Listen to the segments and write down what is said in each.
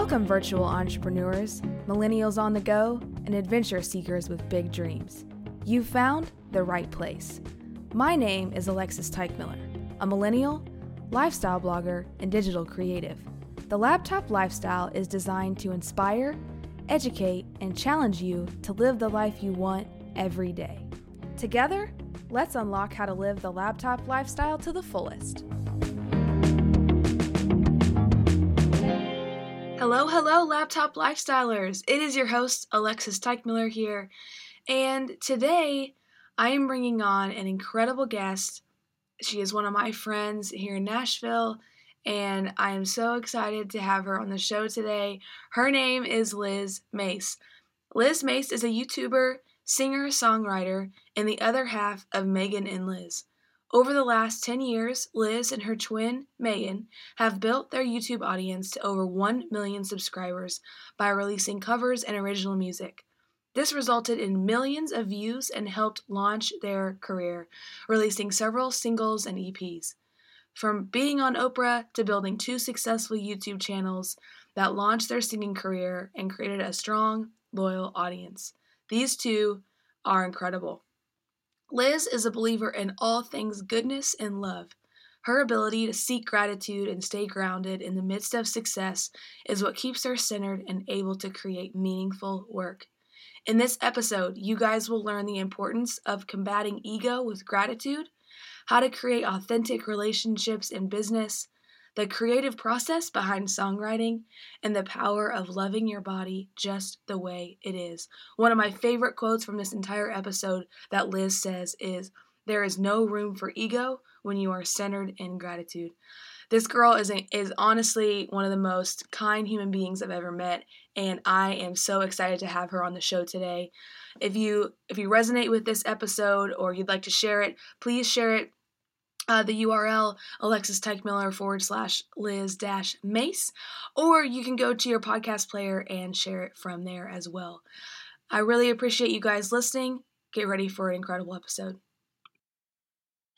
Welcome, virtual entrepreneurs, millennials on the go, and adventure seekers with big dreams. You've found the right place. My name is Alexis Teichmiller, a millennial, lifestyle blogger, and digital creative. The Laptop Lifestyle is designed to inspire, educate, and challenge you to live the life you want every day. Together, let's unlock how to live the laptop lifestyle to the fullest. Hello, hello, laptop lifestylers. It is your host, Alexis Teichmiller here, and today I am bringing on an incredible guest. She is one of my friends here in Nashville, and I am so excited to have her on the show today. Her name is Liz Mace. Liz Mace is a YouTuber, singer, songwriter, and the other half of Megan and Liz. Over the last 10 years, Liz and her twin, Megan, have built their YouTube audience to over 1 million subscribers by releasing covers and original music. This resulted in millions of views and helped launch their career, releasing several singles and EPs. From being on Oprah to building two successful YouTube channels that launched their singing career and created a strong, loyal audience. These two are incredible. Liz is a believer in all things goodness and love. Her ability to seek gratitude and stay grounded in the midst of success is what keeps her centered and able to create meaningful work. In this episode, you guys will learn the importance of combating ego with gratitude, how to create authentic relationships in business, the creative process behind songwriting, and the power of loving your body just the way it is. One of my favorite quotes from this entire episode that Liz says is There is no room for ego when you are centered in gratitude. This girl is, is honestly one of the most kind human beings I've ever met, and I am so excited to have her on the show today. If you if you resonate with this episode or you'd like to share it, please share it uh, the URL Alexis Teichmiller forward slash Liz dash Mace, or you can go to your podcast player and share it from there as well. I really appreciate you guys listening. Get ready for an incredible episode.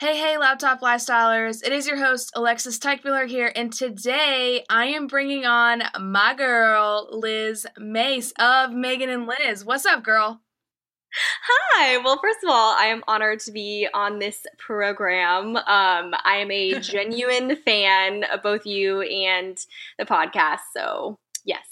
Hey, hey, laptop lifestylers. It is your host, Alexis Teichmiller here, and today I am bringing on my girl, Liz Mace of Megan and Liz. What's up, girl? Hi. Well, first of all, I am honored to be on this program. Um, I am a genuine fan of both you and the podcast. So, yes.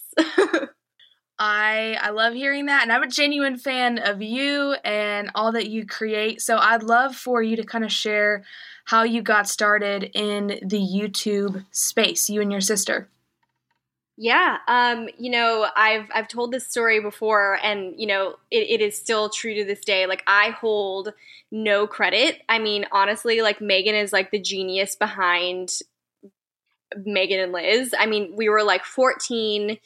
I I love hearing that and I'm a genuine fan of you and all that you create. So I'd love for you to kind of share how you got started in the YouTube space, you and your sister. Yeah, um, you know, I've I've told this story before, and you know, it, it is still true to this day. Like, I hold no credit. I mean, honestly, like Megan is like the genius behind Megan and Liz. I mean, we were like 14,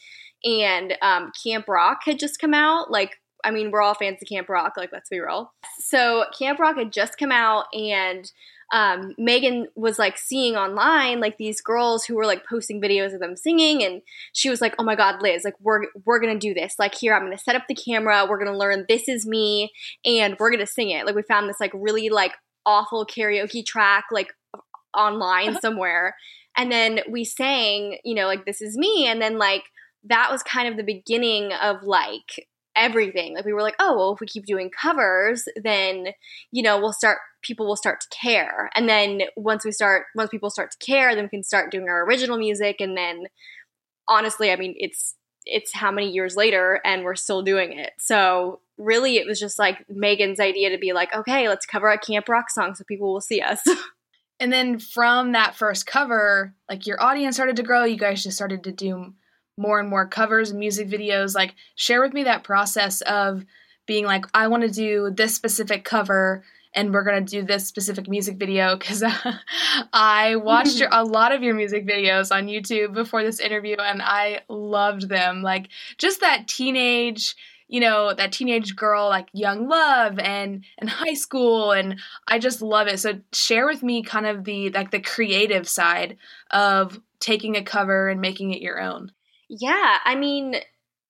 and um, Camp Rock had just come out. Like, I mean, we're all fans of Camp Rock. Like, let's be real. So, Camp Rock had just come out, and um, Megan was like seeing online like these girls who were like posting videos of them singing, and she was like, "Oh my God, Liz! Like we're we're gonna do this. Like here, I'm gonna set up the camera. We're gonna learn this is me, and we're gonna sing it." Like we found this like really like awful karaoke track like online uh-huh. somewhere, and then we sang, you know, like this is me, and then like that was kind of the beginning of like everything. Like we were like, oh, well, if we keep doing covers, then you know we'll start. People will start to care, and then once we start, once people start to care, then we can start doing our original music. And then, honestly, I mean, it's it's how many years later, and we're still doing it. So really, it was just like Megan's idea to be like, okay, let's cover a camp rock song so people will see us. and then from that first cover, like your audience started to grow. You guys just started to do more and more covers and music videos like share with me that process of being like i want to do this specific cover and we're going to do this specific music video because uh, i watched your, a lot of your music videos on youtube before this interview and i loved them. Like just that teenage you know that teenage girl like young love and and high school and i just love it. So share with me kind of the like the creative side of taking a cover and making it your own yeah, I mean,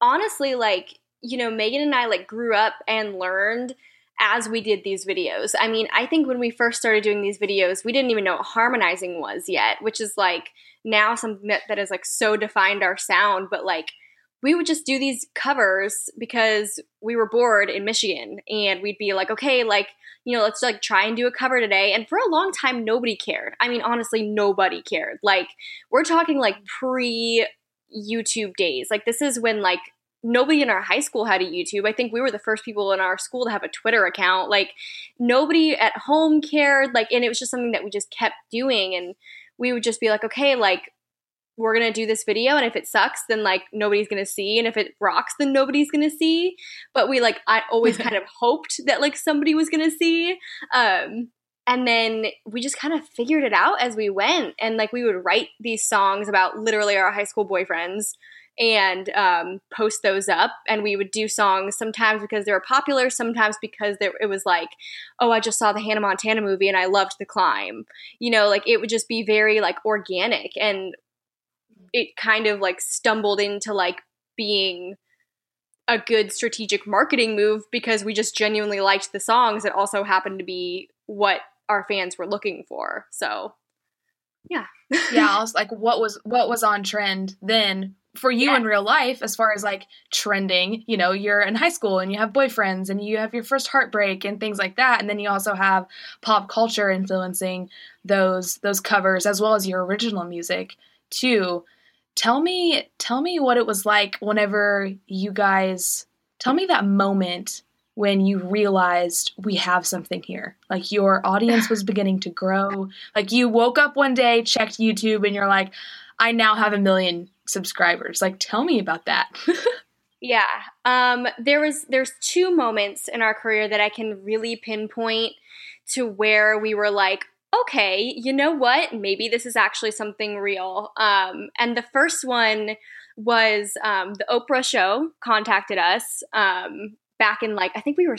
honestly, like, you know, Megan and I like grew up and learned as we did these videos. I mean, I think when we first started doing these videos, we didn't even know what harmonizing was yet, which is like now something that, that has like so defined our sound, but like we would just do these covers because we were bored in Michigan and we'd be like, okay, like, you know, let's like try and do a cover today. And for a long time, nobody cared. I mean, honestly, nobody cared. Like, we're talking like pre YouTube days. Like, this is when like nobody in our high school had a YouTube. I think we were the first people in our school to have a Twitter account. Like, nobody at home cared. Like, and it was just something that we just kept doing. And we would just be like, okay, like, we're gonna do this video and if it sucks then like nobody's gonna see and if it rocks then nobody's gonna see but we like i always kind of hoped that like somebody was gonna see um and then we just kind of figured it out as we went. And like we would write these songs about literally our high school boyfriends and um, post those up. And we would do songs sometimes because they were popular sometimes because it was like oh i just saw the hannah montana movie and i loved the climb. You know like it would just be very like organic. And it kind of like stumbled into like being a good strategic marketing move because we just genuinely liked the songs. It also happened to be what our fans were looking for. So, yeah. yeah, I was like what was what was on trend then for you yeah. in real life as far as like trending, you know, you're in high school and you have boyfriends and you have your first heartbreak and things like that and then you also have pop culture influencing those those covers as well as your original music too tell me tell me what it was like whenever you guys tell me that moment when you realized we have something here like your audience was beginning to grow like you woke up one day checked youtube and you're like i now have a million subscribers like tell me about that yeah um there was there's two moments in our career that i can really pinpoint to where we were like okay, you know what? Maybe this is actually something real. Um, and the first one was um, the Oprah show contacted us um, back in like, I think we were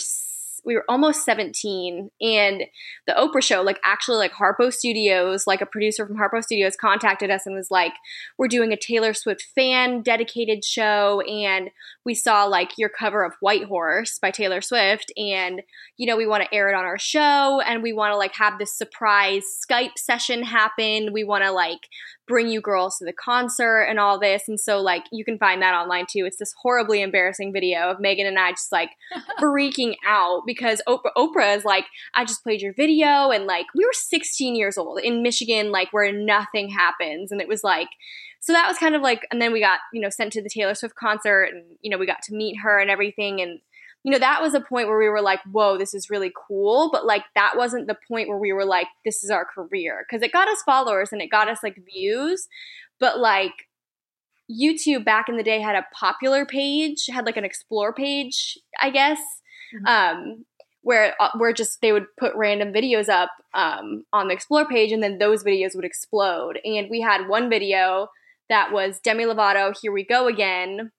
we were almost 17 and the Oprah show like actually like Harpo Studios like a producer from Harpo Studios contacted us and was like we're doing a Taylor Swift fan dedicated show and we saw like your cover of White Horse by Taylor Swift and you know we want to air it on our show and we want to like have this surprise Skype session happen. We want to like bring you girls to the concert and all this. And so, like, you can find that online too. It's this horribly embarrassing video of Megan and I just like freaking out because Oprah, Oprah is like, I just played your video. And like, we were 16 years old in Michigan, like, where nothing happens. And it was like, so that was kind of like, and then we got, you know, sent to the Taylor Swift concert and, you know, we got to meet her and everything. And, you know, that was a point where we were like, whoa, this is really cool. But like, that wasn't the point where we were like, this is our career. Cause it got us followers and it got us like views. But like, YouTube back in the day had a popular page, had like an explore page, I guess, mm-hmm. um, where uh, where just they would put random videos up um, on the explore page, and then those videos would explode. And we had one video that was Demi Lovato, "Here We Go Again,"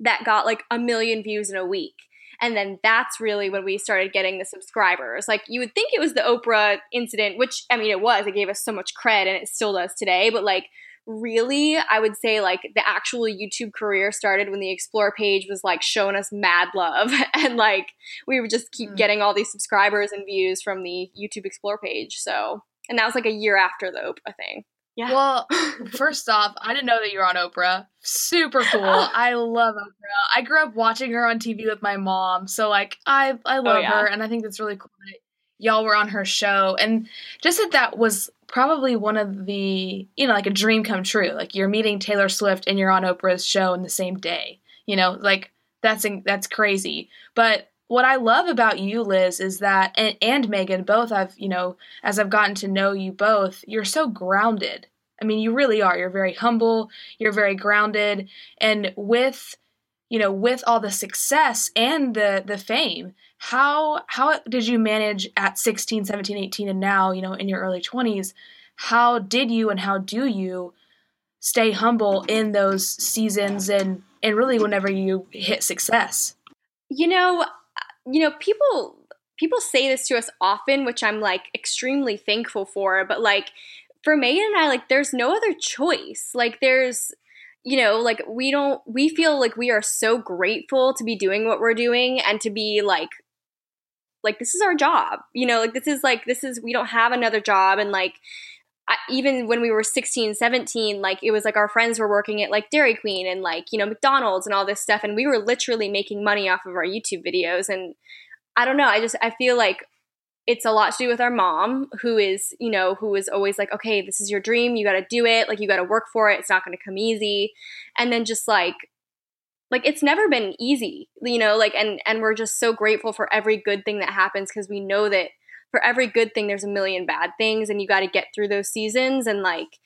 that got like a million views in a week. And then that's really when we started getting the subscribers. Like you would think it was the Oprah incident, which I mean it was. It gave us so much cred and it still does today, but like really I would say like the actual YouTube career started when the explore page was like showing us mad love and like we would just keep mm. getting all these subscribers and views from the YouTube explore page. So, and that was like a year after the Oprah thing. Yeah. Well, first off, I didn't know that you were on Oprah. Super cool. I love Oprah. I grew up watching her on TV with my mom, so like I I oh, love oh, yeah. her, and I think it's really cool that y'all were on her show, and just that that was probably one of the you know like a dream come true. Like you're meeting Taylor Swift and you're on Oprah's show in the same day. You know, like that's that's crazy. But what I love about you, Liz, is that and, and Megan, both I've you know, as I've gotten to know you both, you're so grounded. I mean, you really are. You're very humble. You're very grounded, and with you know, with all the success and the the fame, how how did you manage at 16, 17, 18, and now you know in your early 20s? How did you and how do you stay humble in those seasons and and really whenever you hit success? You know, you know, people people say this to us often, which I'm like extremely thankful for, but like for Megan and I, like there's no other choice. Like there's you know, like we don't we feel like we are so grateful to be doing what we're doing and to be like like this is our job you know like this is like this is we don't have another job and like I, even when we were 16 17 like it was like our friends were working at like dairy queen and like you know mcdonald's and all this stuff and we were literally making money off of our youtube videos and i don't know i just i feel like it's a lot to do with our mom who is you know who is always like okay this is your dream you got to do it like you got to work for it it's not going to come easy. And then just like like it's never been easy you know like and and we're just so grateful for every good thing that happens because we know that for every good thing there's a million bad things and you got to get through those seasons and like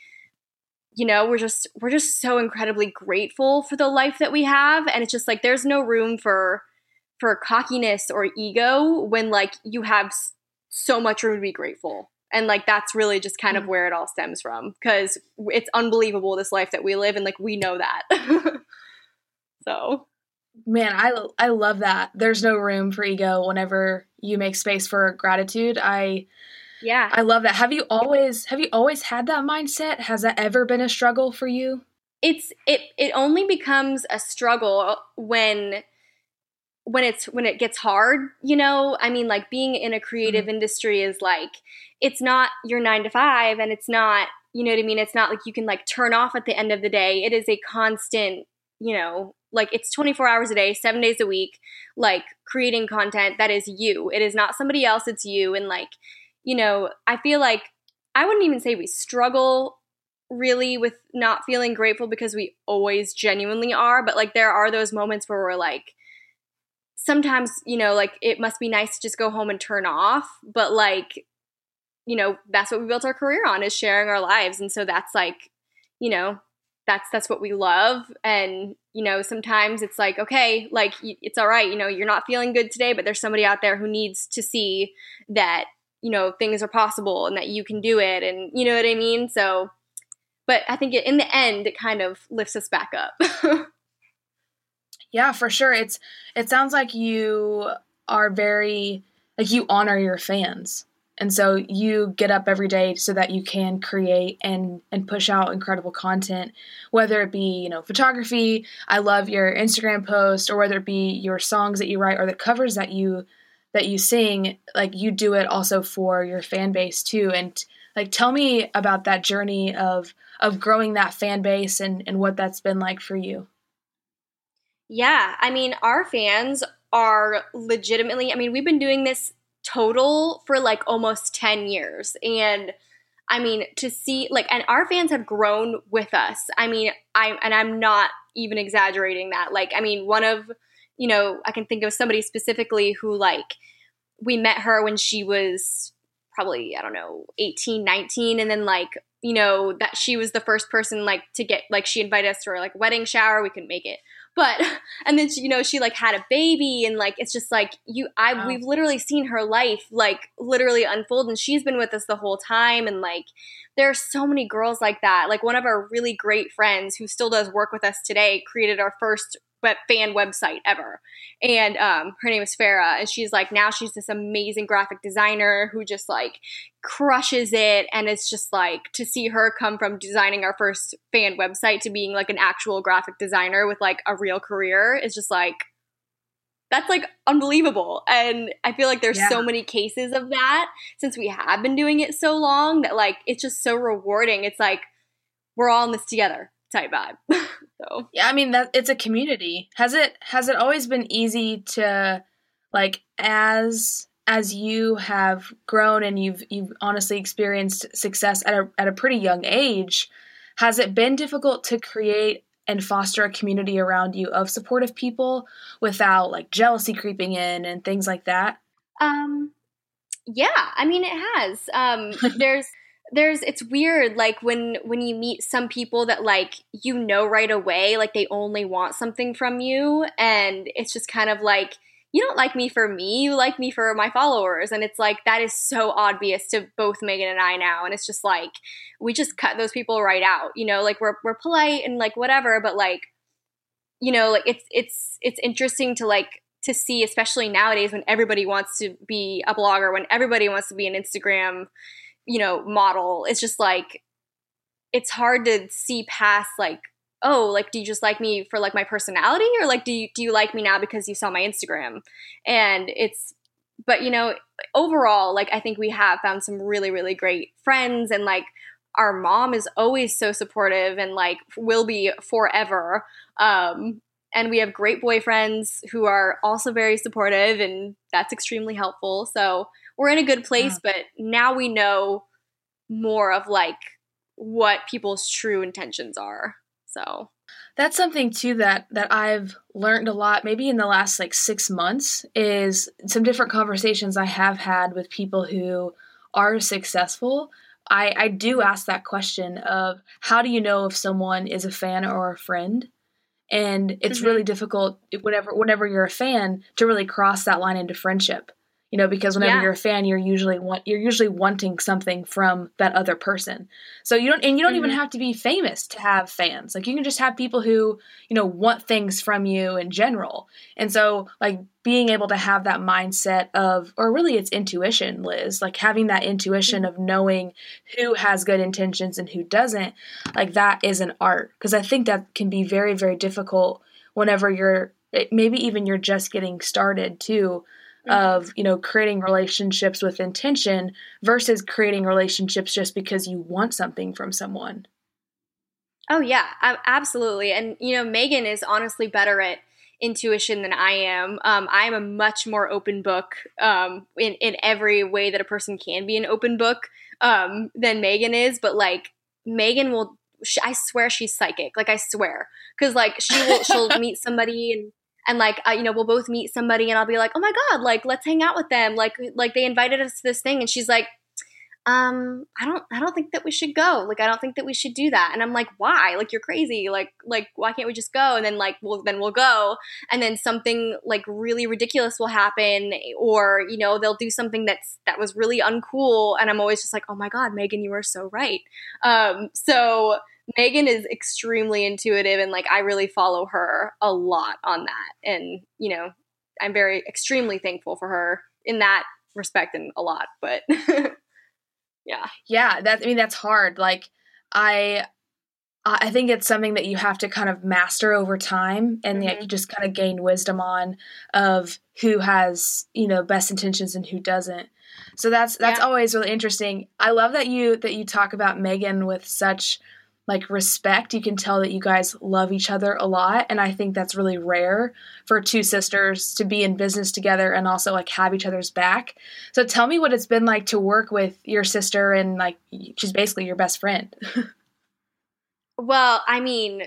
you know we're just we're just so incredibly grateful for the life that we have and it's just like there's no room for for cockiness or ego when like you have so much room to be grateful and like that's really just kind of mm. where it all stems from because it's unbelievable this life that we live and like we know that So, man, I I love that. There's no room for ego whenever you make space for gratitude. I yeah. I love that. Have you always have you always had that mindset? Has that ever been a struggle for you? It's it it only becomes a struggle when when it's when it gets hard, you know? I mean like being in a creative mm-hmm. industry is like it's not your 9 to 5 and it's not you know what I mean? It's not like you can like turn off at the end of the day. It is a constant, you know, like it's 24 hours a day, seven days a week, like creating content that is you. It is not somebody else, it's you. And like, you know, I feel like I wouldn't even say we struggle really with not feeling grateful because we always genuinely are, but like there are those moments where we're like, sometimes, you know, like it must be nice to just go home and turn off, but like, you know, that's what we built our career on is sharing our lives. And so that's like, you know, that's that's what we love. And you know sometimes it's like okay like it's all right you know you're not feeling good today but there's somebody out there who needs to see that you know things are possible and that you can do it and you know what i mean? So but i think in the end it kind of lifts us back up. Yeah for sure. It's it sounds like you are very like you honor your fans and so you get up every day so that you can create and and push out incredible content whether it be you know photography. I love your instagram post or whether it be your songs that you write or the covers that you that you sing like you do it also for your fan base too. And like tell me about that journey of of growing that fan base and and what that's been like for you. Yeah i mean our fans are legitimately i mean we've been doing this total for like almost 10 years. And I mean, to see like, and our fans have grown with us. I mean, I, and I'm not even exaggerating that. Like, I mean, one of, you know, I can think of somebody specifically who like, we met her when she was probably, I don't know, 18, 19. And then like, you know, that she was the first person like to get, like, she invited us to her like wedding shower. We couldn't make it but and then she, you know she like had a baby and like it's just like you i wow. we've literally seen her life like literally unfold and she's been with us the whole time and like there are so many girls like that like one of our really great friends who still does work with us today created our first web, fan website ever. And um, her name is Farah, and she's like now she's this amazing graphic designer who just like crushes it. And it's just like to see her come from designing our first fan website to being like an actual graphic designer with like a real career is just like that's like unbelievable. And I feel like there's yeah. so many cases of that since we have been doing it so long that like it's just so rewarding. It's like we're all in this together type vibe. so yeah, I mean that it's a community. Has it has it always been easy to like as as you have grown and you've you've honestly experienced success at a at a pretty young age, has it been difficult to create and foster a community around you of supportive people without like jealousy creeping in and things like that? Um yeah, I mean it has. Um there's there's it's weird like when when you meet some people that like you know right away like they only want something from you and it's just kind of like you don't like me for me you like me for my followers. And it's like that is so obvious to both megan and i now and it's just like we just cut those people right out you know like we're, we're polite and like whatever but like you know like it's it's it's interesting to like to see especially nowadays when everybody wants to be a blogger when everybody wants to be an instagram you know, model. It's just like it's hard to see past like oh like do you just like me for like my personality or like do you do you like me now because you saw my instagram and it's but you know, overall, like I think we have found some really, really great friends and like our mom is always so supportive and like will be forever. Um, and we have great boyfriends who are also very supportive and that's extremely helpful. So we're in a good place, yeah. but now we know more of like what people's true intentions are. So that's something too that that I've learned a lot maybe in the last like 6 months is some different conversations I have had with people who are successful. I I do ask that question of how do you know if someone is a fan or a friend? And it's mm-hmm. really difficult whenever whenever you're a fan to really cross that line into friendship you know because whenever yeah. you're a fan you're usually want you're usually wanting something from that other person. So you don't and you don't mm-hmm. even have to be famous to have fans. Like you can just have people who you know want things from you in general. And so like being able to have that mindset of or really it's intuition liz like having that intuition of knowing who has good intentions and who doesn't like that is an art. Because i think that can be very very difficult whenever you're maybe even you're just getting started too of you know creating relationships with intention versus creating relationships just because you want something from someone. Oh yeah absolutely. And you know megan is honestly better at intuition than i am. Um, i am a much more open book um, in, in every way that a person can be an open book um, than megan is but like megan will I swear she's psychic. Like I swear, because like she will, she'll meet somebody and and like uh, you know we'll both meet somebody and i'll be like oh my god like let's hang out with them. Like like they invited us to this thing and she's like um i don't i don't think that we should go. Like i don't think that we should do that. And i'm like why? Like you're crazy. Like like why can't we just go? And then like well then we'll go. And then something like really ridiculous will happen or you know they'll do something that's that was really uncool. And i'm always just like oh my god megan you are so right. Um so Megan is extremely intuitive and like I really follow her a lot on that. And, you know, I'm very extremely thankful for her in that respect and a lot, but yeah. Yeah, that I mean that's hard. Like I I think it's something that you have to kind of master over time and mm-hmm. that you just kind of gain wisdom on of who has, you know, best intentions and who doesn't. So that's that's yeah. always really interesting. I love that you that you talk about Megan with such like respect. You can tell that you guys love each other a lot. And I think that's really rare for two sisters to be in business together and also like have each other's back. So tell me what it's been like to work with your sister and like she's basically your best friend. well, I mean,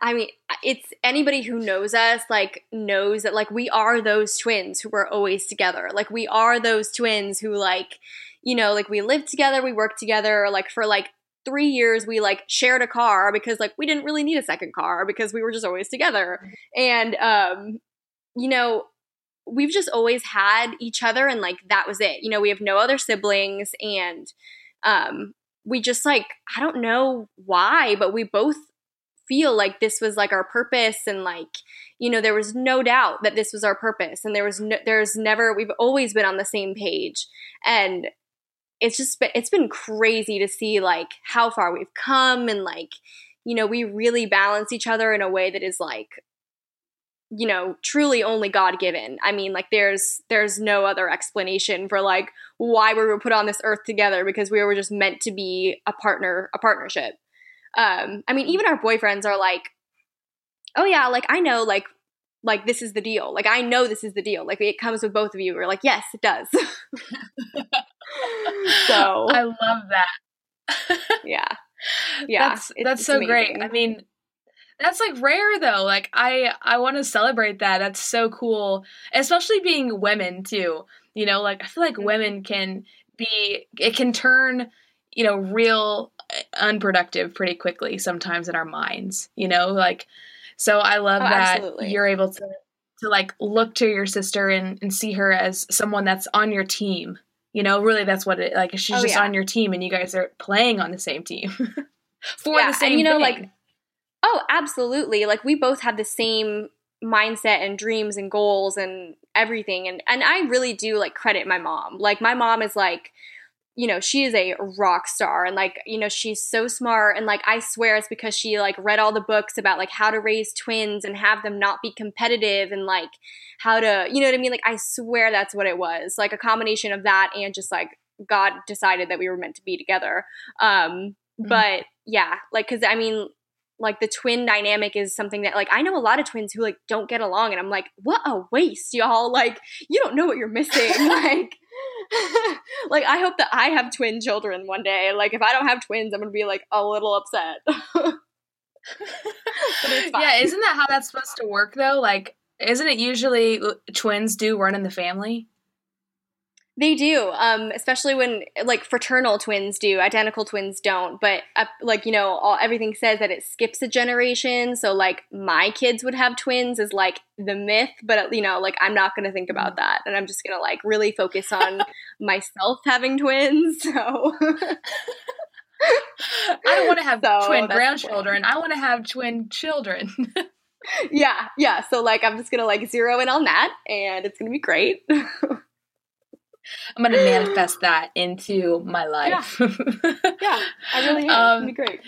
I mean, it's anybody who knows us, like, knows that, like, we are those twins who are always together. Like, we are those twins who, like, you know, like, we live together, we work together, like, for, like, three years we like shared a car because like we didn't really need a second car because we were just always together. And um you know we've just always had each other and like that was it. You know we have no other siblings and um we just like i don't know why but we both feel like this was like our purpose and like you know there was no doubt that this was our purpose and there was no, there's never we've always been on the same page. And it's just been, it's been crazy to see like how far we've come and like you know we really balance each other in a way that is like you know truly only god given i mean like there's there's no other explanation for like why we were put on this earth together because we were just meant to be a partner a partnership. Um i mean even our boyfriends are like oh yeah like i know like like this is the deal. Like i know this is the deal. Like it comes with both of you. We're like yes it does so I love that. yeah. Yeah. That's that's so amazing. great. I mean, that's like rare though. Like I I want to celebrate that. That's so cool. Especially being women too. You know, like I feel like mm-hmm. women can be it can turn, you know, real uh, unproductive pretty quickly sometimes in our minds, you know, like so I love oh, that absolutely. you're able to to like look to your sister and, and see her as someone that's on your team you know, really, that's what it like. She's oh, just yeah. on your team, and you guys are playing on the same team for yeah, the same. And, you know, thing. like, oh, absolutely. Like we both have the same mindset and dreams and goals and everything, and and I really do like credit my mom. Like my mom is like you know, she is a rock star and like, you know, she's so smart and like I swear it's because she like read all the books about like how to raise twins and have them not be competitive and like how to, you know what I mean? Like I swear that's what it was. Like a combination of that and just like God decided that we were meant to be together. Um mm-hmm. but yeah, like cuz I mean like the twin dynamic is something that like I know a lot of twins who like don't get along and I'm like, "What a waste, y'all. Like you don't know what you're missing." like like I hope that I have twin children one day. Like if I don't have twins, I'm gonna be like a little upset. yeah, isn't that how that's supposed to work though? Like, isn't it usually twins do run in the family? They do, um, especially when like fraternal twins do. Identical twins don't, but uh, like you know, all everything says that it skips a generation. So like my kids would have twins is like the myth, but you know, like I'm not going to think about that, and I'm just going to like really focus on myself having twins. So. I don't want to have so twin grandchildren. I want to have twin children. yeah, yeah. So like I'm just gonna like zero in on that, and it's gonna be great. I'm gonna manifest that into my life. Yeah, yeah I really am. Um, be great.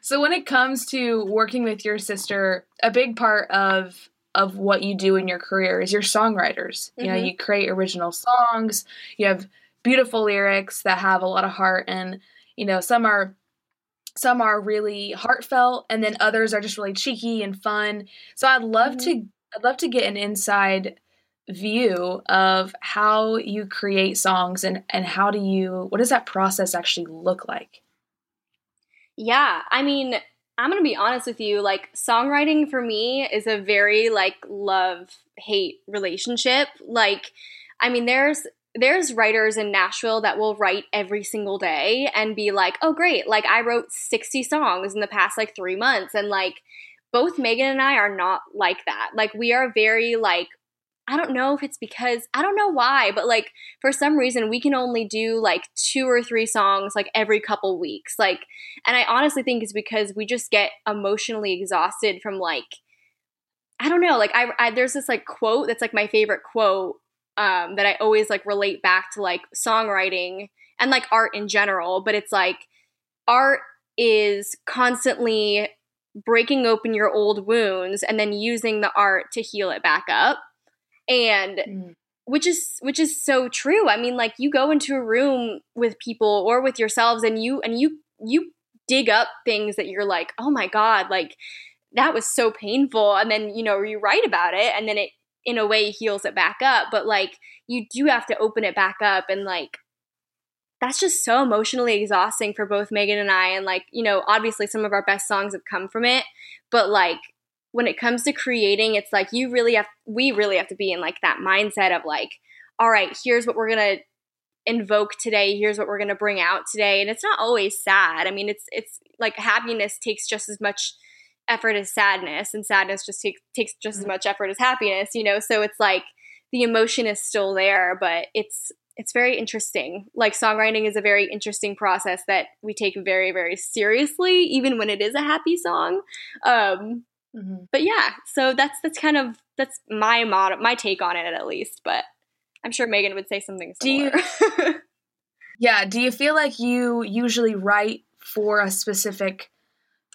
So when it comes to working with your sister, a big part of of what you do in your career is your songwriters. Mm-hmm. You know, mm-hmm. you create original songs. You have beautiful lyrics that have a lot of heart, and you know some are some are really heartfelt, and then others are just really cheeky and fun. So I'd love mm-hmm. to I'd love to get an inside view of how you create songs and and how do you what does that process actually look like yeah i mean i'm gonna be honest with you like songwriting for me is a very like love hate relationship like i mean there's there's writers in Nashville that will write every single day and be like, "Oh great, like I wrote 60 songs in the past like 3 months." And like both Megan and I are not like that. Like we are very like I don't know if it's because I don't know why, but like for some reason we can only do like two or three songs like every couple weeks. Like and I honestly think it's because we just get emotionally exhausted from like I don't know, like I, I there's this like quote that's like my favorite quote um that I always like relate back to like songwriting and like art in general, but it's like art is constantly breaking open your old wounds and then using the art to heal it back up and mm. which is which is so true. I mean like you go into a room with people or with yourselves and you and you you dig up things that you're like oh my god like that was so painful. And then you know you write about it and then it in a way heals it back up. But like you do have to open it back up and like that's just so emotionally exhausting for both Megan and I. And like you know obviously some of our best songs have come from it but like when it comes to creating, it's like you really have, we really have to be in like that mindset of like, all right, here's what we're going to invoke today. Here's what we're going to bring out today. And it's not always sad. I mean, it's, it's like happiness takes just as much effort as sadness and sadness just take, takes just as mm-hmm. much effort as happiness, you know? So it's like the emotion is still there, but it's, it's very interesting. Like songwriting is a very interesting process that we take very, very seriously, even when it is a happy song. Um, Mm-hmm. But yeah, so that's that's kind of that's my mod my take on it at least. But I'm sure Megan would say something similar. Do you, yeah. Do you feel like you usually write for a specific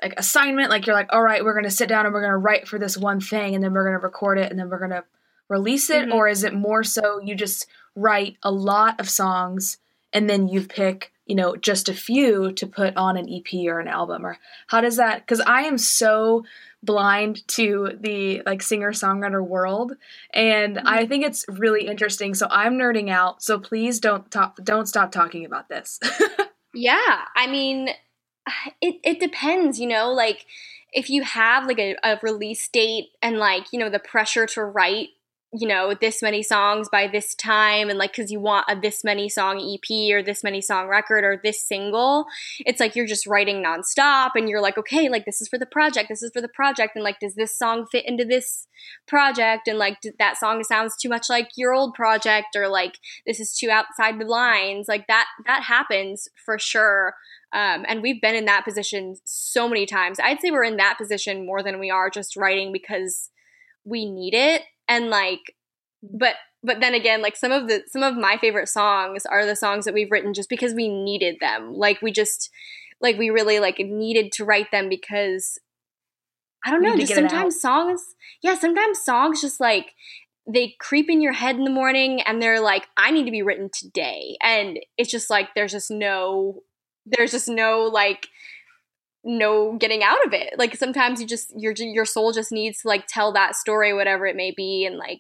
like assignment? Like you're like, all right, we're gonna sit down and we're gonna write for this one thing, and then we're gonna record it, and then we're gonna release it, mm-hmm. or is it more so you just write a lot of songs and then you pick you know just a few to put on an ep or an album or how does that because i am so blind to the like singer songwriter world. And mm-hmm. i think it's really interesting. So i'm nerding out. So please don't talk don't stop talking about this. Yeah. I mean it, it depends you know? Like if you have like a, a release date and like you know the pressure to write you know this many songs by this time and like because you want a this many song ep or this many song record or this single it's like you're just writing nonstop and you're like okay like this is for the project this is for the project and like does this song fit into this project? and like that song sounds too much like your old project or like this is too outside the lines like that that happens for sure um, and we've been in that position so many times. I'd say we're in that position more than we are just writing because we need it and like but but then again, like some of the some of my favorite songs are the songs that we've written just because we needed them. Like we just like we really like needed to write them because I don't know, just sometimes songs yeah, sometimes songs just like they creep in your head in the morning and they're like, I need to be written today. And it's just like there's just no there's just no like no getting out of it. Like sometimes you just your your soul just needs to like tell that story, whatever it may be, and like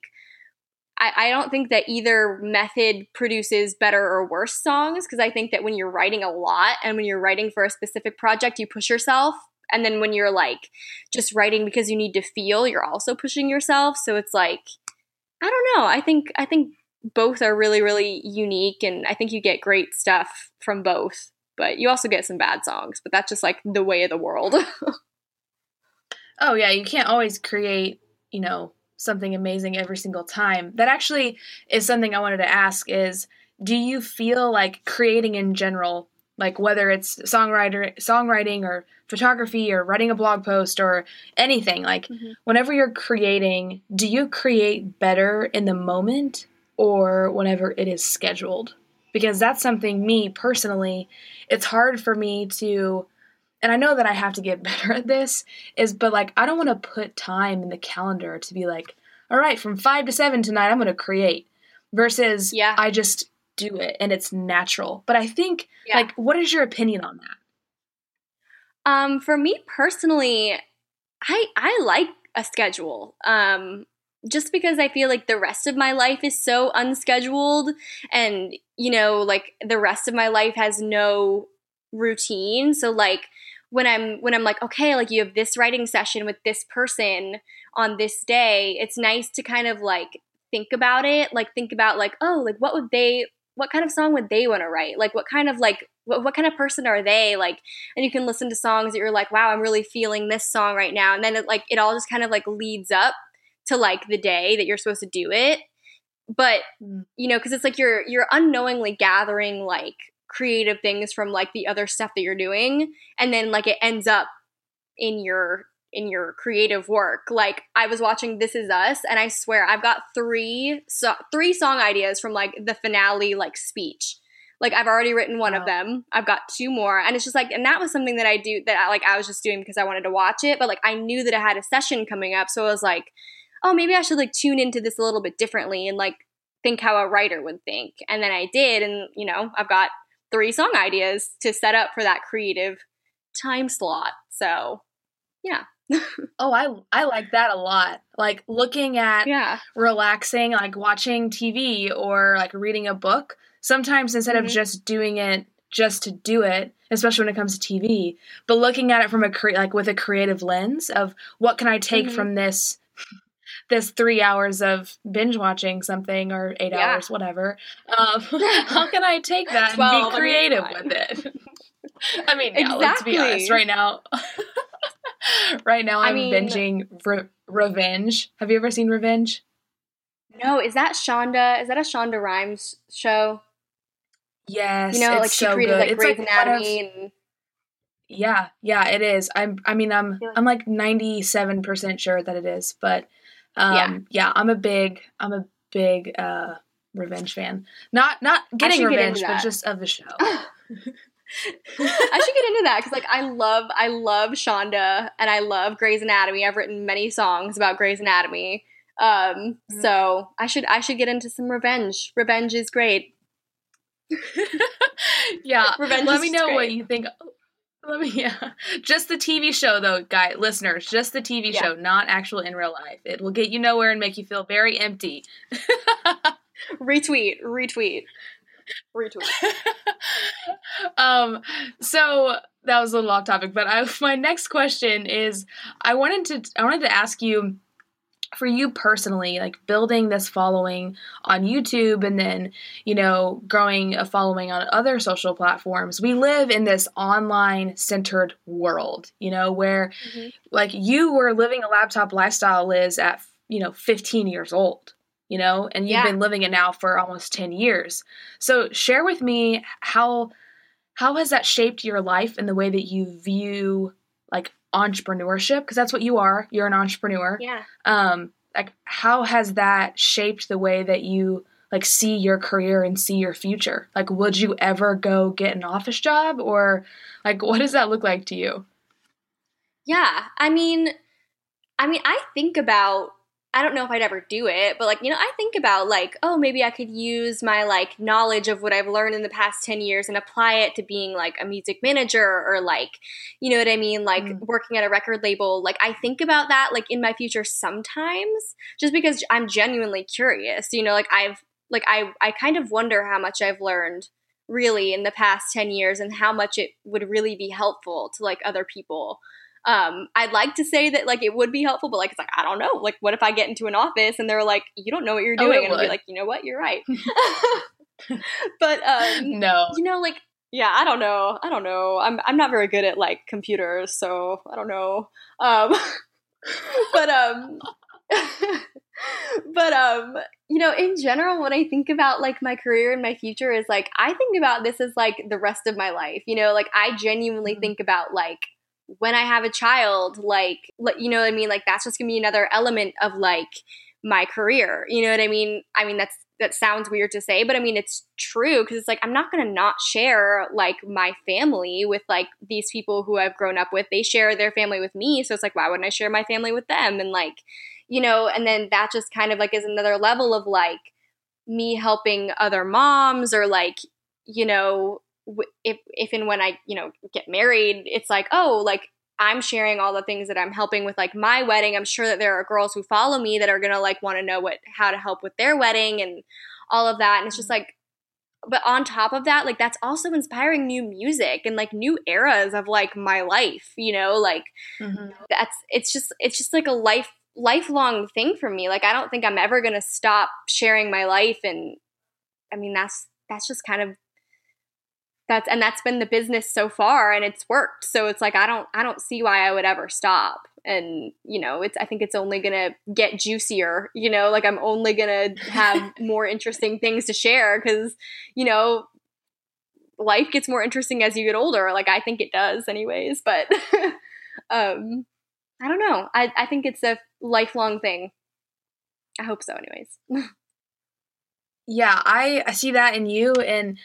I, I don't think that either method produces better or worse songs because I think that when you're writing a lot and when you're writing for a specific project, you push yourself. And then when you're like just writing because you need to feel, you're also pushing yourself. So it's like I don't know. I think I think both are really really unique and I think you get great stuff from both but you also get some bad songs, but that's just like the way of the world. oh yeah, you can't always create, you know, something amazing every single time. That actually is something I wanted to ask is do you feel like creating in general, like whether it's songwriter songwriting or photography or writing a blog post or anything, like mm-hmm. whenever you're creating, do you create better in the moment or whenever it is scheduled? Because that's something me personally it's hard for me to and I know that I have to get better at this is but like I don't want to put time in the calendar to be like all right from 5 to 7 tonight I'm going to create versus yeah. I just do it and it's natural. But I think yeah. like what is your opinion on that? Um for me personally I I like a schedule. Um just because I feel like the rest of my life is so unscheduled and, you know, like the rest of my life has no routine. So like when I'm when I'm like, okay, like you have this writing session with this person on this day, it's nice to kind of like think about it, like think about like, oh, like what would they what kind of song would they want to write? Like what kind of like what, what kind of person are they? Like and you can listen to songs that you're like, wow, I'm really feeling this song right now. And then it like it all just kind of like leads up to like the day that you're supposed to do it but you know because it's like you're you're unknowingly gathering like creative things from like the other stuff that you're doing and then like it ends up in your in your creative work like i was watching this is us and i swear i've got three so three song ideas from like the finale like speech like I've already written one wow. of them. I've got two more. And it's just like and that was something that I do that I like I was just doing because I wanted to watch it, but like I knew that I had a session coming up, so I was like oh, maybe I should like tune into this a little bit differently and like think how a writer would think. And then I did. And, you know, I've got three song ideas to set up for that creative time slot. So, yeah. oh, I I like that a lot. Like looking at yeah. relaxing, like watching TV or like reading a book. Sometimes instead mm-hmm. of just doing it just to do it, especially when it comes to TV, but looking at it from a cre- like with a creative lens of what can I take mm-hmm. from this this three hours of binge watching something or eight yeah. hours, whatever. Um, how can I take that and be creative with it? I mean, yeah, exactly. let's be honest. Right now, right now, I'm I mean, binging Re- Revenge. Have you ever seen Revenge? No, is that Shonda? Is that a Shonda Rhimes show? Yes, you know, like she so created good. like Grey's like Anatomy. Of, and... Yeah, yeah, it is. I'm. I mean, I'm. I'm like ninety seven percent sure that it is, but um, yeah. yeah, I'm a big, I'm a big uh, revenge fan. Not not getting revenge, get but just of the show. I should get into that because like I love I love Shonda and I love Grey's Anatomy. I've written many songs about Grey's Anatomy. Um, mm-hmm. so I should I should get into some revenge. Revenge is great. yeah, revenge. Let me know great. what you think. Let me, yeah. Just the TV show, though, guy listeners. Just the TV yeah. show, not actual in real life. It will get you nowhere and make you feel very empty. retweet, retweet, retweet. um. So that was a little off topic, but I, my next question is, I wanted to, I wanted to ask you for you personally, like building this following on YouTube and then, you know, growing a following on other social platforms, we live in this online centered world, you know, where mm-hmm. like you were living a laptop lifestyle, Liz, at, you know, 15 years old, you know, and you've yeah. been living it now for almost 10 years. So share with me how. How has that shaped your life and the way that you view entrepreneurship because that's what you are. You're an entrepreneur. Yeah. Um, like how has that shaped the way that you like see your career and see your future? Like would you ever go get an office job or like what does that look like to you? Yeah, I mean I mean I think about I don't know if I'd ever do it, but like, you know, I think about like, oh, maybe I could use my like knowledge of what I've learned in the past 10 years and apply it to being like a music manager or like, you know what I mean? Like mm. working at a record label. Like, I think about that like in my future sometimes just because I'm genuinely curious. You know, like I've, like, I, I kind of wonder how much I've learned really in the past 10 years and how much it would really be helpful to like other people um, I'd like to say that like it would be helpful, but like it's like I don't know. Like, what if I get into an office and they're like, "You don't know what you're oh, doing," oh, and I'd be like, "You know what? You're right." but um, no, you know, like yeah, I don't know. I don't know. I'm I'm not very good at like computers, so I don't know. Um, but um. but um you know in general when i think about like my career and my future is like i think about this as like the rest of my life you know like i genuinely mm-hmm. think about like when I have a child, like, you know what I mean? Like, that's just gonna be another element of like my career. You know what I mean? I mean, that's, that sounds weird to say, but I mean, it's true because it's like, I'm not gonna not share like my family with like these people who I've grown up with. They share their family with me. So it's like, why wouldn't I share my family with them? And like, you know, and then that just kind of like is another level of like me helping other moms or like, you know, if if and when I you know get married, it's like oh like I'm sharing all the things that I'm helping with like my wedding. I'm sure that there are girls who follow me that are gonna like want to know what how to help with their wedding and all of that. And it's just mm-hmm. like but on top of that, like that's also inspiring new music and like new eras of like my life, you know, like mm-hmm. that's it's just it's just like a life lifelong thing for me. Like I don't think I'm ever going to stop sharing my life and I mean that's that's just kind of that's and that's been the business so far and it's worked. So it's like i don't i don't see why i would ever stop. And you know it's i think it's only gonna get juicier you know like i'm only gonna have more interesting things to share because you know life gets more interesting as you get older. Like i think it does anyways but um i don't know. I i think it's a lifelong thing. I hope so anyways. Yeah i i see that in you and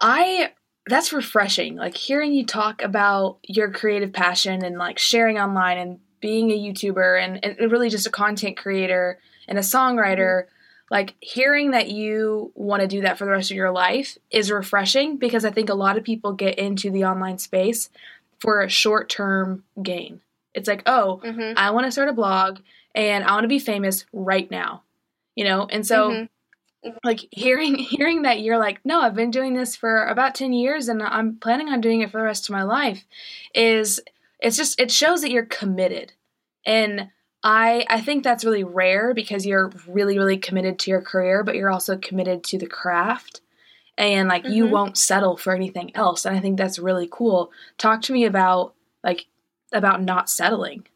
I that's refreshing. Like hearing you talk about your creative passion and like sharing online and being a YouTuber and, and really just a content creator and a songwriter, mm-hmm. like hearing that you want to do that for the rest of your life is refreshing because I think a lot of people get into the online space for a short term gain. It's like, oh, mm-hmm. I want to start a blog and I want to be famous right now, you know? And so mm-hmm like hearing hearing that you're like no i've been doing this for about 10 years and i'm planning on doing it for the rest of my life is it's just it shows that you're committed. And i i think that's really rare because you're really really committed to your career but you're also committed to the craft. And like mm-hmm. you won't settle for anything else. And i think that's really cool. Talk to me about like about not settling.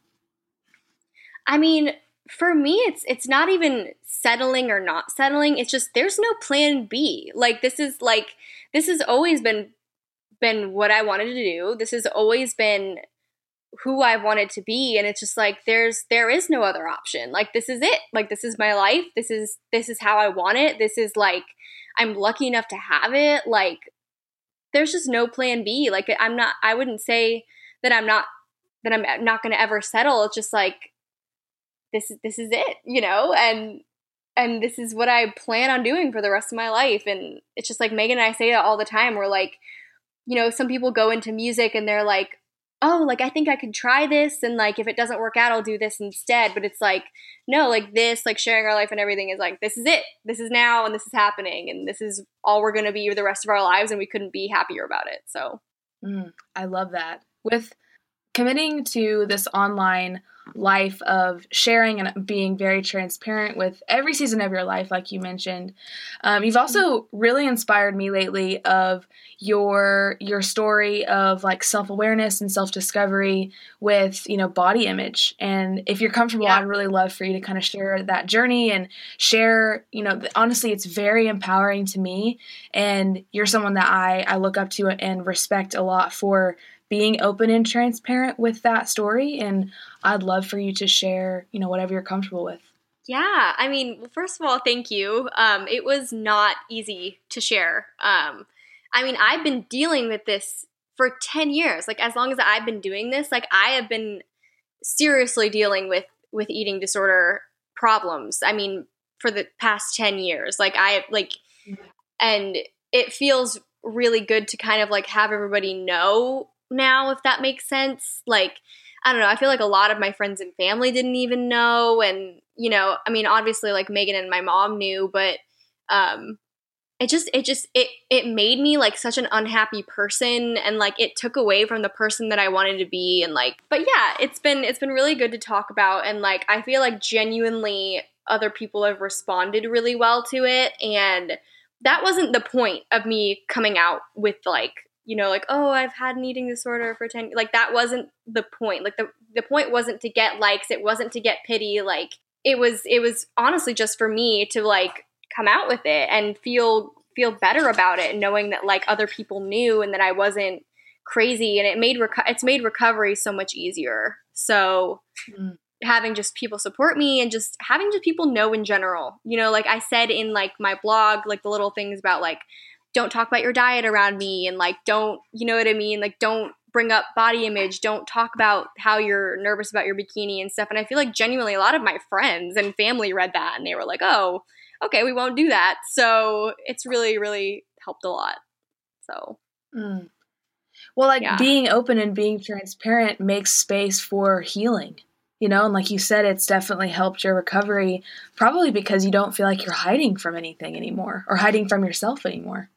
I mean for me it's it's not even settling or not settling. It's just there's no plan b. Like this is like this has always been been what i wanted to do. This has always been who i wanted to be. And it's just like there's there is no other option. Like this is it. Like this is my life. This is this is how i want it. This is like i'm lucky enough to have it. Like there's just no plan b. Like i'm not i wouldn't say that i'm not that i'm not going to ever settle. It's just like this is this is it, you know, and and this is what I plan on doing for the rest of my life. And it's just like Megan and I say that all the time. We're like, you know, some people go into music and they're like, oh, like I think I could try this and like if it doesn't work out, I'll do this instead. But it's like, no, like this, like sharing our life and everything is like, this is it. This is now and this is happening and this is all we're gonna be the rest of our lives and we couldn't be happier about it. So mm, I love that. With committing to this online life of sharing and being very transparent with every season of your life like you mentioned. Um, you've also really inspired me lately of your your story of like self-awareness and self-discovery with you know body image. And if you're comfortable yeah. i'd really love for you to kind of share that journey and share you know honestly it's very empowering to me. And you're someone that i i look up to and respect a lot for being open and transparent with that story and I'd love for you to share, you know, whatever you're comfortable with. Yeah, I mean, well, first of all, thank you. Um, it was not easy to share. Um, I mean, I've been dealing with this for 10 years. Like, as long as I've been doing this, like, I have been seriously dealing with with eating disorder problems. I mean, for the past 10 years. Like, I, like, and it feels really good to kind of like have everybody know now, if that makes sense. Like, I don't know. I feel like a lot of my friends and family didn't even know. And, you know, I mean, obviously, like Megan and my mom knew, but, um, it just it just it it made me like such an unhappy person and like it took away from the person that I wanted to be and like but yeah it's been it's been really good to talk about and like I feel like genuinely other people have responded really well to it and that wasn't the point of me coming out with like you know like oh i've had an eating disorder for 10 like that wasn't the point. Like the the point wasn't to get likes. It wasn't to get pity. Like it was it was honestly just for me to like come out with it and feel feel better about it knowing that like other people knew and that i wasn't crazy. And it made reco- it's made recovery so much easier. So mm. having just people support me and just having just people know in general. You know, like I said in like my blog, like the little things about like don't talk about your diet around me and like don't, you know what I mean? Like don't bring up body image, don't talk about how you're nervous about your bikini and stuff. And I feel like genuinely a lot of my friends and family read that and they were like, "Oh, okay, we won't do that." So, it's really really helped a lot. So, mm. Well, like yeah. being open and being transparent makes space for healing you know and like you said it's definitely helped your recovery probably because you don't feel like you're hiding from anything anymore or hiding from yourself anymore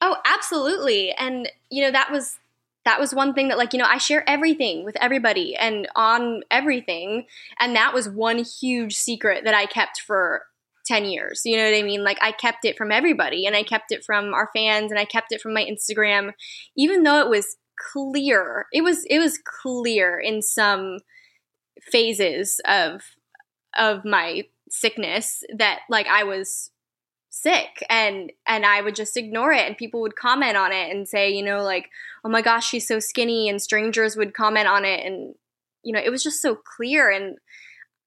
oh absolutely. And you know that was that was one thing that like you know i share everything with everybody and on everything. And that was one huge secret that i kept for 10 years. You know what i mean? Like i kept it from everybody and i kept it from our fans and i kept it from my instagram. Even though it was clear it was it was clear in some phases of of my sickness that like I was sick and and I would just ignore it and people would comment on it and say, you know, like, "Oh my gosh, she's so skinny." And strangers would comment on it and you know, it was just so clear and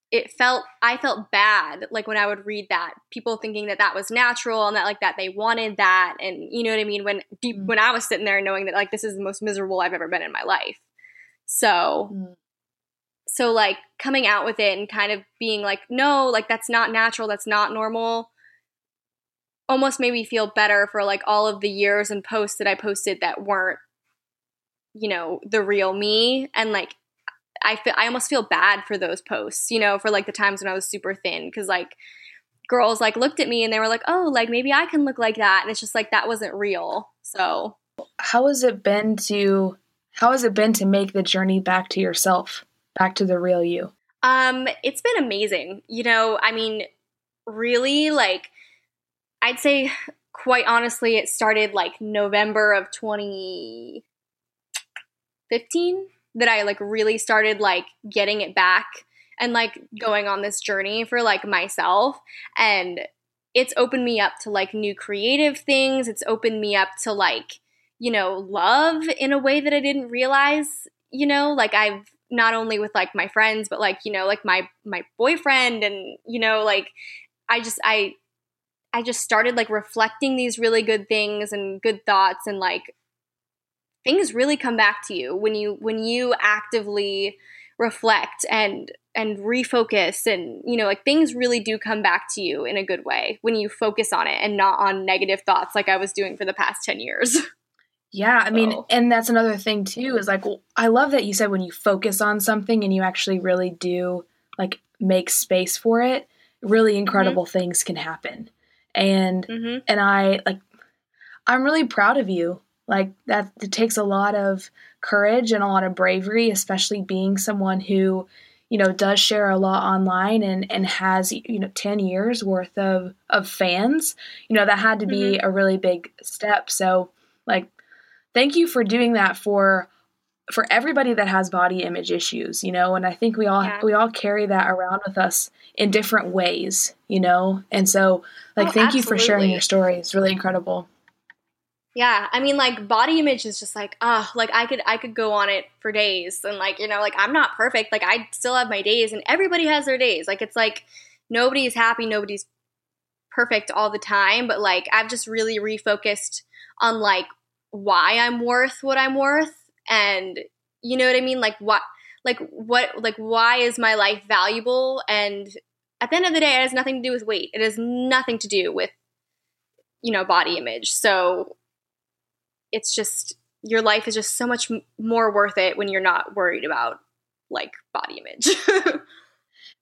it felt I felt bad like when I would read that people thinking that that was natural and that like that they wanted that and you know what I mean when deep mm. when I was sitting there knowing that like this is the most miserable I've ever been in my life. So mm so like coming out with it and kind of being like no like that's not natural that's not normal almost made me feel better for like all of the years and posts that i posted that weren't you know the real me and like i feel i almost feel bad for those posts you know for like the times when i was super thin because like girls like looked at me and they were like oh like maybe i can look like that and it's just like that wasn't real so how has it been to how has it been to make the journey back to yourself back to the real you? Um, it's been amazing. You know, I mean, really, like, I'd say quite honestly, it started like November of 2015 that I like really started like getting it back and like going on this journey for like myself. And it's opened me up to like new creative things. It's opened me up to like, you know, love in a way that I didn't realize, you know, like I've not only with like my friends but like you know like my my boyfriend and you know like i just i i just started like reflecting these really good things and good thoughts and like things really come back to you when you when you actively reflect and and refocus and you know like things really do come back to you in a good way when you focus on it and not on negative thoughts like i was doing for the past 10 years Yeah, I mean, and that's another thing too is like I love that you said when you focus on something and you actually really do like make space for it, really mm-hmm. incredible mm-hmm. things can happen. And mm-hmm. and I like I'm really proud of you. Like that it takes a lot of courage and a lot of bravery, especially being someone who, you know, does share a lot online and and has, you know, 10 years worth of of fans. You know, that had to be mm-hmm. a really big step. So, like thank you for doing that for for everybody that has body image issues, you know, and I think we all yeah. we all carry that around with us in different ways, you know. And so like oh, thank absolutely. you for sharing your story. It's really incredible. Yeah, I mean like body image is just like ah, like I could I could go on it for days and like, you know, like I'm not perfect. Like I still have my days and everybody has their days. Like it's like nobody's happy, nobody's perfect all the time, but like I've just really refocused on like why I'm worth what I'm worth and you know what I mean? Like what like what like why is my life valuable and at the end of the day it has nothing to do with weight. It has nothing to do with you know body image. So it's just your life is just so much more worth it when you're not worried about like body image.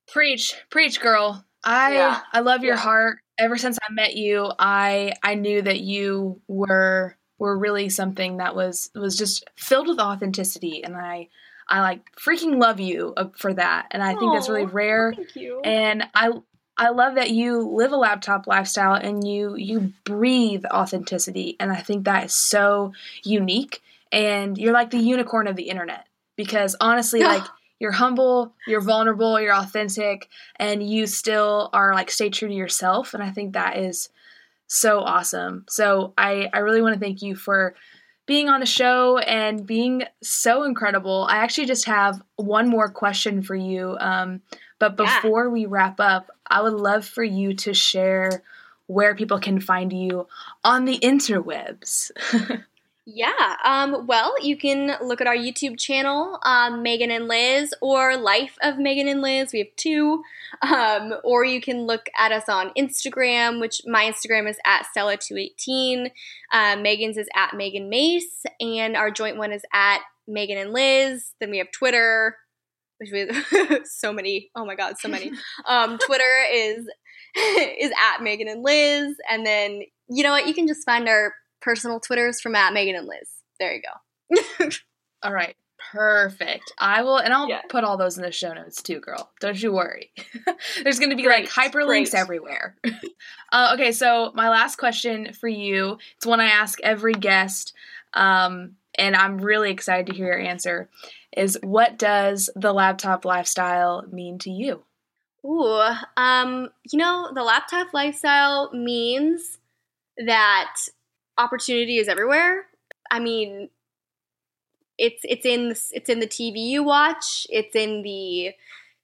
preach, preach girl. I yeah. I love your yeah. heart. Ever since I met you, I I knew that you were were really something that was was just filled with authenticity. And I I like freaking love you uh, for that. And I Aww, think that's really rare. Thank you. And I I love that you live a laptop lifestyle and you you breathe authenticity. And I think that is so unique. And you're like the unicorn of the internet. Because honestly like you're humble, you're vulnerable, you're authentic and you still are like stay true to yourself. And I think that is so awesome. So I, I really want to thank you for being on the show and being so incredible. I actually just have one more question for you. Um, but before yeah. we wrap up, I would love for you to share where people can find you on the interwebs. Yeah. Um, well, you can look at our YouTube channel, um, Megan and Liz, or Life of Megan and Liz. We have two. Um, or you can look at us on Instagram, which my Instagram is at Stella218. Uh, Megan's is at Megan Mace, and our joint one is at Megan and Liz. Then we have Twitter, which we so many. Oh my God, so many. Um, Twitter is is at Megan and Liz, and then you know what? You can just find our personal Twitters from at Megan and Liz. There you go. all right. Perfect. I will, and I'll yeah. put all those in the show notes too, girl. Don't you worry. There's going to be Great. like hyperlinks Great. everywhere. uh, okay, so my last question for you, it's one I ask every guest, um, and I'm really excited to hear your answer. Is what does the laptop lifestyle mean to you? Ooh, um, you know, the laptop lifestyle means that opportunity is everywhere. I mean, it's it's in the, it's in the TV you watch. It's in the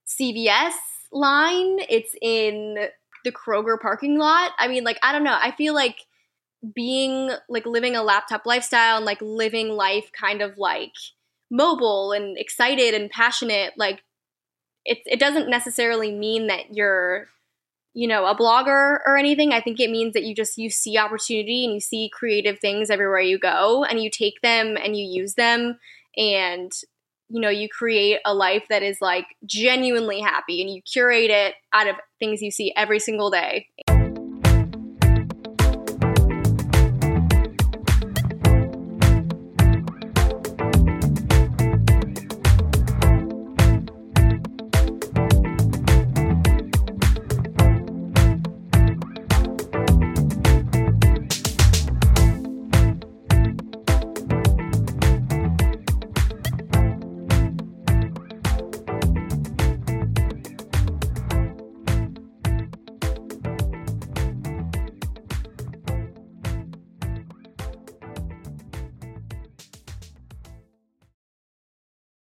CVS line. It's in the Kroger parking lot. I mean, like I don't know. I feel like being like living a laptop lifestyle and like living life kind of like mobile and excited and passionate like it it doesn't necessarily mean that you're you know, a blogger or anything. I think it means that you just you see opportunity and you see creative things everywhere you go and you take them and you use them and you know, you create a life that is like genuinely happy and you curate it out of things you see every single day.